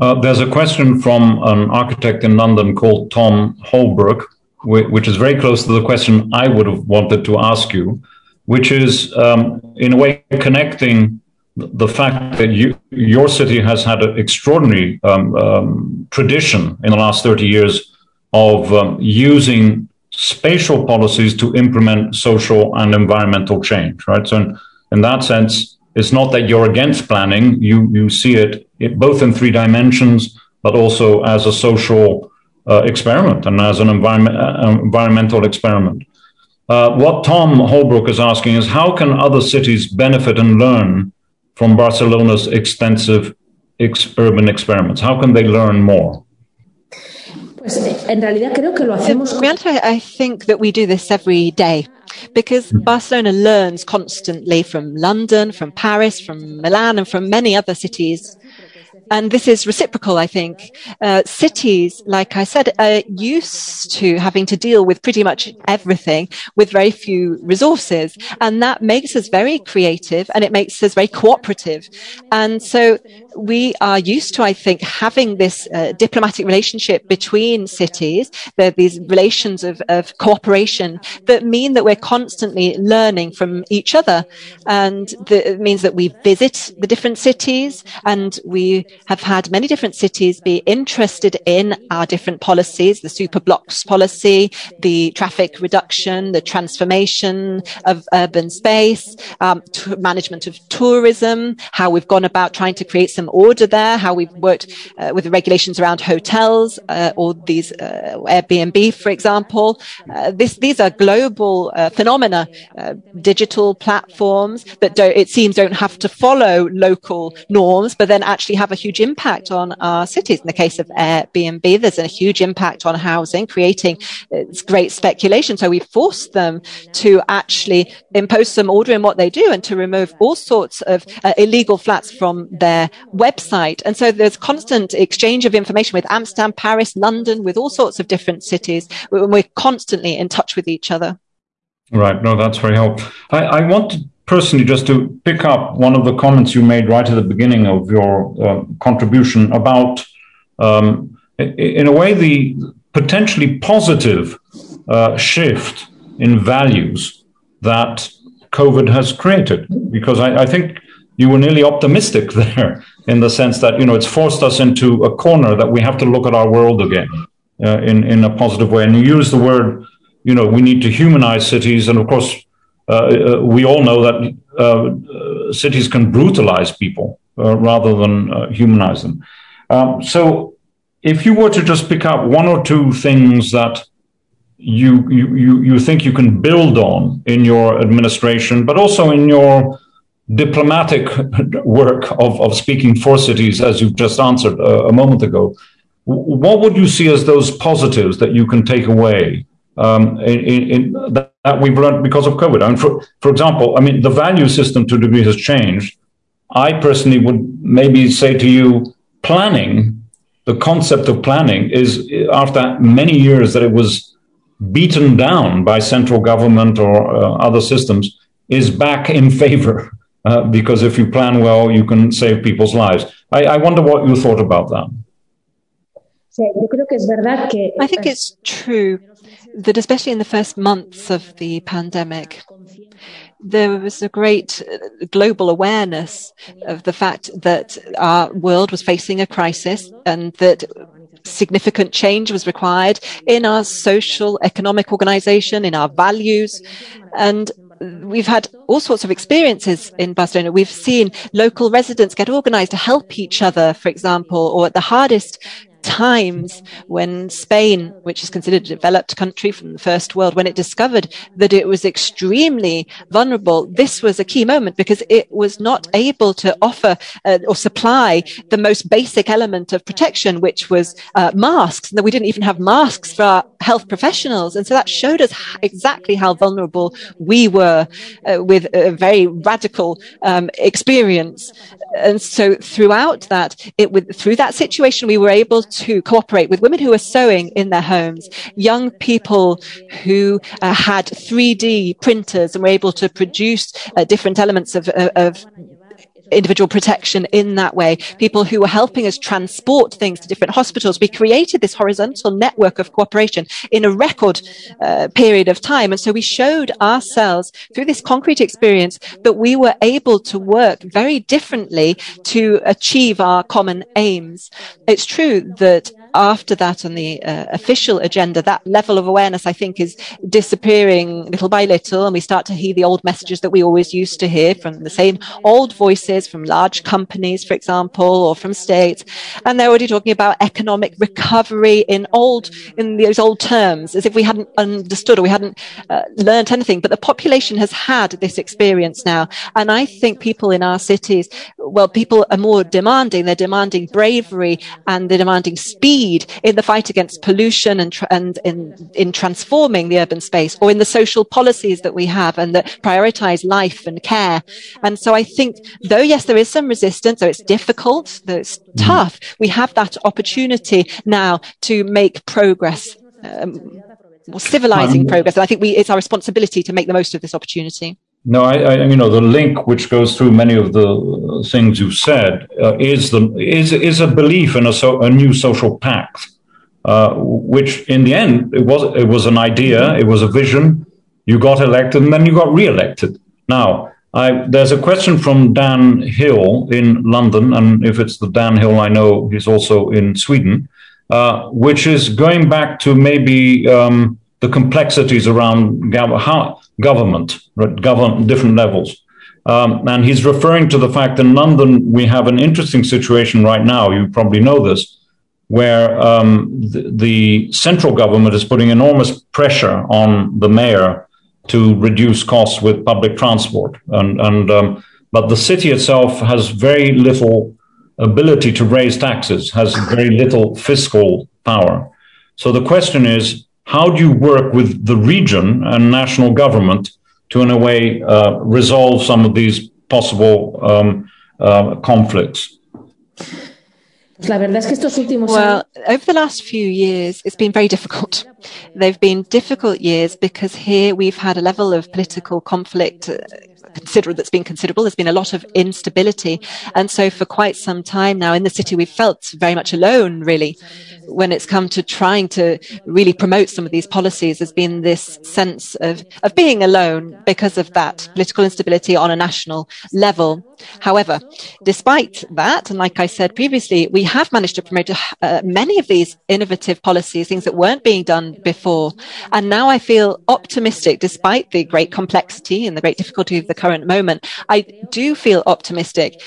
Uh, there's a question from an architect in London called Tom Holbrook, which is very close to the question I would have wanted to ask you, which is, um, in a way, connecting the fact that you, your city has had an extraordinary um, um, tradition in the last 30 years of um, using spatial policies to implement social and environmental change, right? So, in, in that sense, it's not that you're against planning. You you see it, it both in three dimensions, but also as a social uh, experiment and as an environment, uh, environmental experiment. Uh, what Tom Holbrook is asking is how can other cities benefit and learn from Barcelona's extensive ex- urban experiments? How can they learn more? Pues en realidad creo que lo hacemos. I think that we do this every day because hmm. Barcelona learns constantly from London, from Paris, from Milan, and from many other cities. And this is reciprocal, I think. Uh, cities, like I said, are used to having to deal with pretty much everything with very few resources. And that makes us very creative and it makes us very cooperative. And so we are used to, I think, having this uh, diplomatic relationship between cities. There are these relations of, of cooperation that mean that we're constantly learning from each other. And the, it means that we visit the different cities and we have had many different cities be interested in our different policies, the super blocks policy, the traffic reduction, the transformation of urban space, um, management of tourism, how we've gone about trying to create some order there, how we've worked uh, with the regulations around hotels uh, or these uh, Airbnb, for example. Uh, this, these are global uh, phenomena, uh, digital platforms that it seems don't have to follow local norms, but then actually have a huge impact on our cities. In the case of Airbnb, there's a huge impact on housing, creating great speculation. So we forced them to actually impose some order in what they do and to remove all sorts of illegal flats from their website. And so there's constant exchange of information with Amsterdam, Paris, London, with all sorts of different cities. We're constantly in touch with each other. Right. No, that's very helpful. I, I want personally just to pick up one of the comments you made right at the beginning of your uh, contribution about, um, in a way, the potentially positive uh, shift in values that COVID has created. Because I, I think you were nearly optimistic there in the sense that you know it's forced us into a corner that we have to look at our world again uh, in in a positive way. And you use the word, you know, we need to humanize cities, and of course, uh, uh we all know that uh, uh cities can brutalize people rather than humanize them. Um, so, if you were to just pick up one or two things that you you you think you can build on in your administration, but also in your diplomatic work of, of speaking for cities, as you've just answered a, a moment ago, what would you see as those positives that you can take away um, in, in, that, that, we've learned because of COVID? I mean, for, for example, I mean, the value system to a degree has changed. I personally would maybe say to you, planning, the concept of planning is after many years that it was beaten down by central government or uh, other systems, is back in favor. Uh, because if you plan well, you can save people's lives. I, I wonder what you thought about that. I think it's true that, especially in the first months of the pandemic, there was a great uh, global awareness of the fact that our world was facing a crisis and that significant change was required in our social, economic organization, in our values. And we've had all sorts of experiences in Barcelona. We've seen local residents get organized to help each other, for example, or at the hardest times when Spain, which is considered a developed country from the first world, when it discovered that it was extremely vulnerable, this was a key moment because it was not able to offer uh, or supply the most basic element of protection, which was uh, masks. And that we didn't even have masks for our health professionals. And so that showed us exactly how vulnerable we were uh, with a very radical um, experience. And so throughout that, it with, through that situation, we were able to cooperate with women who are sewing in their homes, young people who uh, had 3D printers and were able to produce uh, different elements of, uh, of individual protection in that way, people who were helping us transport things to different hospitals. We created this horizontal network of cooperation in a record uh, period of time. And so we showed ourselves through this concrete experience that we were able to work very differently to achieve our common aims. It's true that after that on the uh, official agenda, that level of awareness, I think, is disappearing little by little. And we start to hear the old messages that we always used to hear from the same old voices from large companies, for example, or from states. And they're already talking about economic recovery in old, in those old terms, as if we hadn't understood or we hadn't uh, learned anything. But the population has had this experience now. And I think people in our cities, well, people are more demanding. They're demanding bravery and they're demanding speed lead in the fight against pollution and, and in, in transforming the urban space or in the social policies that we have and that prioritize life and care. And so I think, though, yes, there is some resistance, though it's difficult, though it's mm. tough, we have that opportunity now to make progress. Um, more civilizing um, progress. And I think we, it's our responsibility to make the most of this opportunity. No, I, I, you know the link which goes through many of the things you've said uh, is the is is a belief in a, so, a new social pact, uh, which in the end it was it was an idea, it was a vision. You got elected, and then you got re-elected. Now, I, there's a question from Dan Hill in London, and if it's the Dan Hill I know, he's also in Sweden, uh, which is going back to maybe. Um, the complexities around how, government, right, govern different levels. Um, and he's referring to the fact that in London we have an interesting situation right now. You probably know this, where um, the, the, central government is putting enormous pressure on the mayor to reduce costs with public transport, and, and um, but the city itself has very little ability to raise taxes, has very little fiscal power. So the question is, how do you work with the region and national government to, in a way, uh, resolve some of these possible um, uh, conflicts? Well, over the last few years, it's been very difficult. They've been difficult years because here we've had a level of political conflict uh, that's been considerable. There's been a lot of instability. And so for quite some time now in the city, we've felt very much alone, really, when it's come to trying to really promote some of these policies. There's been this sense of, of being alone because of that political instability on a national level. However, despite that, and like I said previously, we have managed to promote uh, many of these innovative policies, things that weren't being done before. And now I feel optimistic, despite the great complexity and the great difficulty of the current moment. I do feel optimistic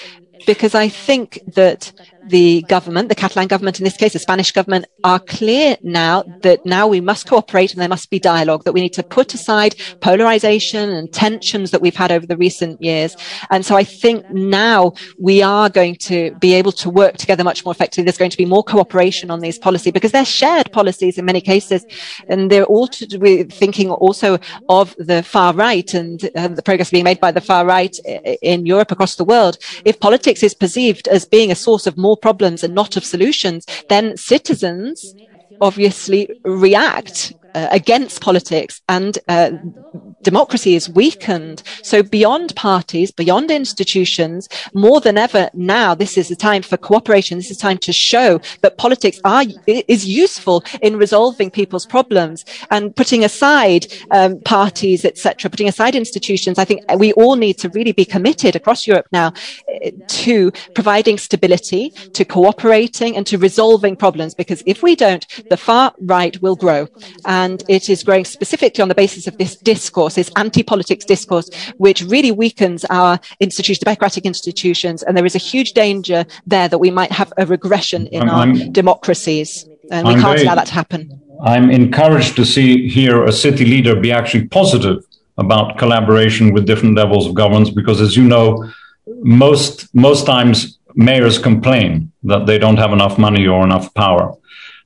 because I think that the government, the Catalan government in this case, the Spanish government, are clear now that now we must cooperate and there must be dialogue, that we need to put aside polarization and tensions that we've had over the recent years. And so I think now we are going to be able to work together much more effectively. There's going to be more cooperation on these policies because they're shared policies in many cases. And they're all to do with thinking also of the far right and uh, the progress being made by the far right in Europe across the world. If politics is perceived as being a source of more problems and not of solutions, then citizens obviously react uh, against politics and uh, democracy is weakened. So beyond parties, beyond institutions, more than ever now, this is the time for cooperation. This is time to show that politics are, is useful in resolving people's problems and putting aside um, parties, etc., putting aside institutions. I think we all need to really be committed across Europe now uh, to providing stability, to cooperating and to resolving problems. Because if we don't, the far right will grow. And and it is growing specifically on the basis of this discourse, this anti-politics discourse, which really weakens our institutions, democratic institutions. And there is a huge danger there that we might have a regression in I'm, our I'm, democracies. And we I'm can't very, allow that to happen. I'm encouraged to see here a city leader be actually positive about collaboration with different levels of governance, because as you know, most, most times mayors complain that they don't have enough money or enough power.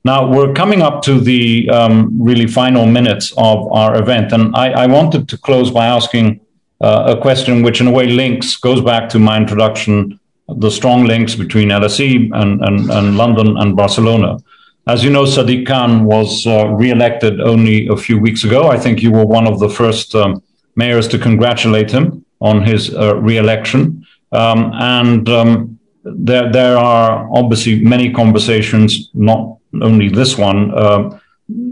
Now we're coming up to the um, really final minutes of our event, and I, I wanted to close by asking uh, a question which, in a way, links goes back to my introduction, the strong links between LSE and, and, and London and Barcelona. As you know, Sadiq Khan was uh, re-elected only a few weeks ago. I think you were one of the first um, mayors to congratulate him on his uh, re-election, um, and um, there there are obviously many conversations, not only this one, uh,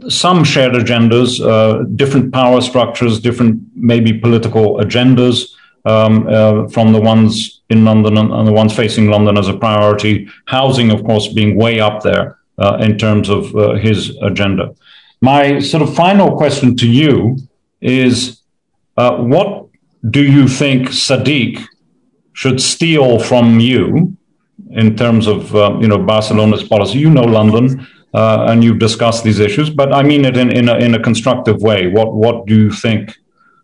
some shared agendas, uh, different power structures, different maybe political agendas um, uh, from the ones in London and, the ones facing London as a priority. Housing, of course, being way up there uh, in terms of uh, his agenda. My sort of final question to you is uh, what do you think Sadiq should steal from you in terms of uh, you know Barcelona's policy. You know London, uh, and you've discussed these issues, but I mean it in, in a, in a constructive way. What what do you think?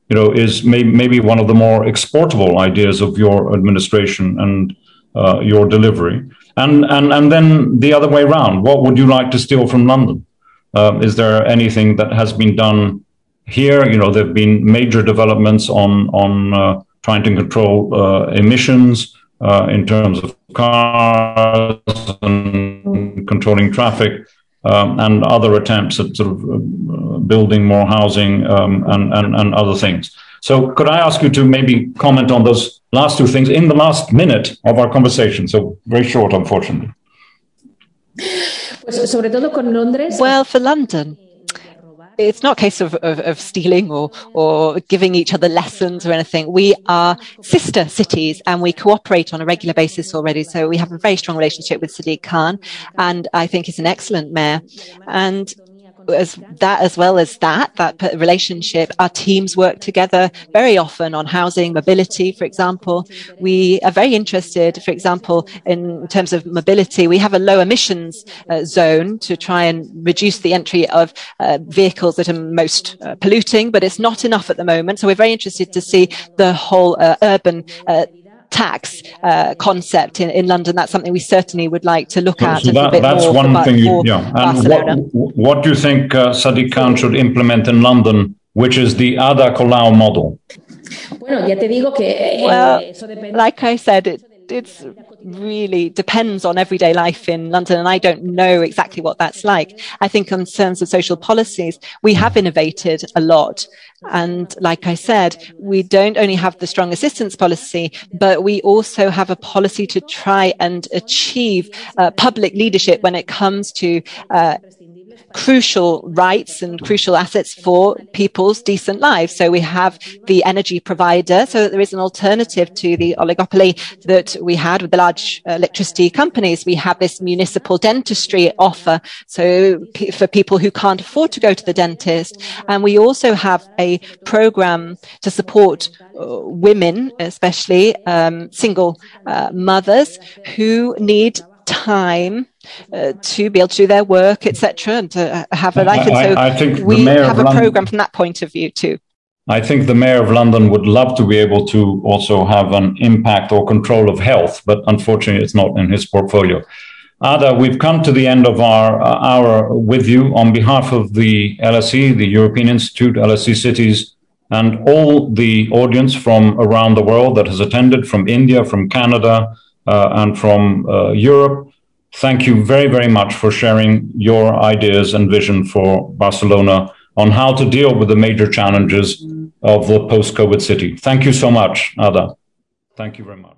You know, is may, maybe one of the more exportable ideas of your administration and uh, your delivery, and and and then the other way around. What would you like to steal from London? Uh, is there anything that has been done here? You know, there have been major developments on on uh, trying to control uh, emissions uh, in terms of cars and controlling traffic. Um, and other attempts at sort of uh, building more housing um, and, and, and other things. So, could I ask you to maybe comment on those last two things in the last minute of our conversation? So, very short, unfortunately. Well, for London, it's not a case of, of, of, stealing or, or giving each other lessons or anything. We are sister cities and we cooperate on a regular basis already. So we have a very strong relationship with Sadiq Khan and I think he's an excellent mayor. And as that as well as that that relationship our teams work together very often on housing mobility for example. We are very interested for example in terms of mobility. We have a low emissions uh, zone to try and reduce the entry of uh, vehicles that are most uh, polluting but it's not enough at the moment. So we're very interested to see the whole uh, urban uh, tax uh, concept in, in London. That's something we certainly would like to look at. So that, that's one for, thing. You, yeah. And what, what, do you think uh, Sadiq Khan should implement in London, which is the Ada Colau model? Well, like I said, it it's really depends on everyday life in London, and I don't know exactly what that's like. I think in terms of social policies, we have innovated a lot. And like I said, we don't only have the strong assistance policy, but we also have a policy to try and achieve uh, public leadership when it comes to uh, crucial rights and crucial assets for people's decent lives. So we have the energy provider, so there is an alternative to the oligopoly that we had with the large electricity companies. We have this municipal dentistry offer, so p- for people who can't afford to go to the dentist. And we also have a program to support uh, women, especially um, single uh, mothers who need time uh, to be able to do their work, etc., and to have a life. And so I, I think we have a program from that point of view too. I think the mayor of London would love to be able to also have an impact or control of health, but unfortunately, it's not in his portfolio. Ada, we've come to the end of our uh, hour with you on behalf of the LSE, the European Institute, LSE Cities, and all the audience from around the world that has attended from India, from Canada, uh, and from uh, Europe. Thank you very, very much for sharing your ideas and vision for Barcelona on how to deal with the major challenges of the post COVID city. Thank you so much, Ada. Thank you very much.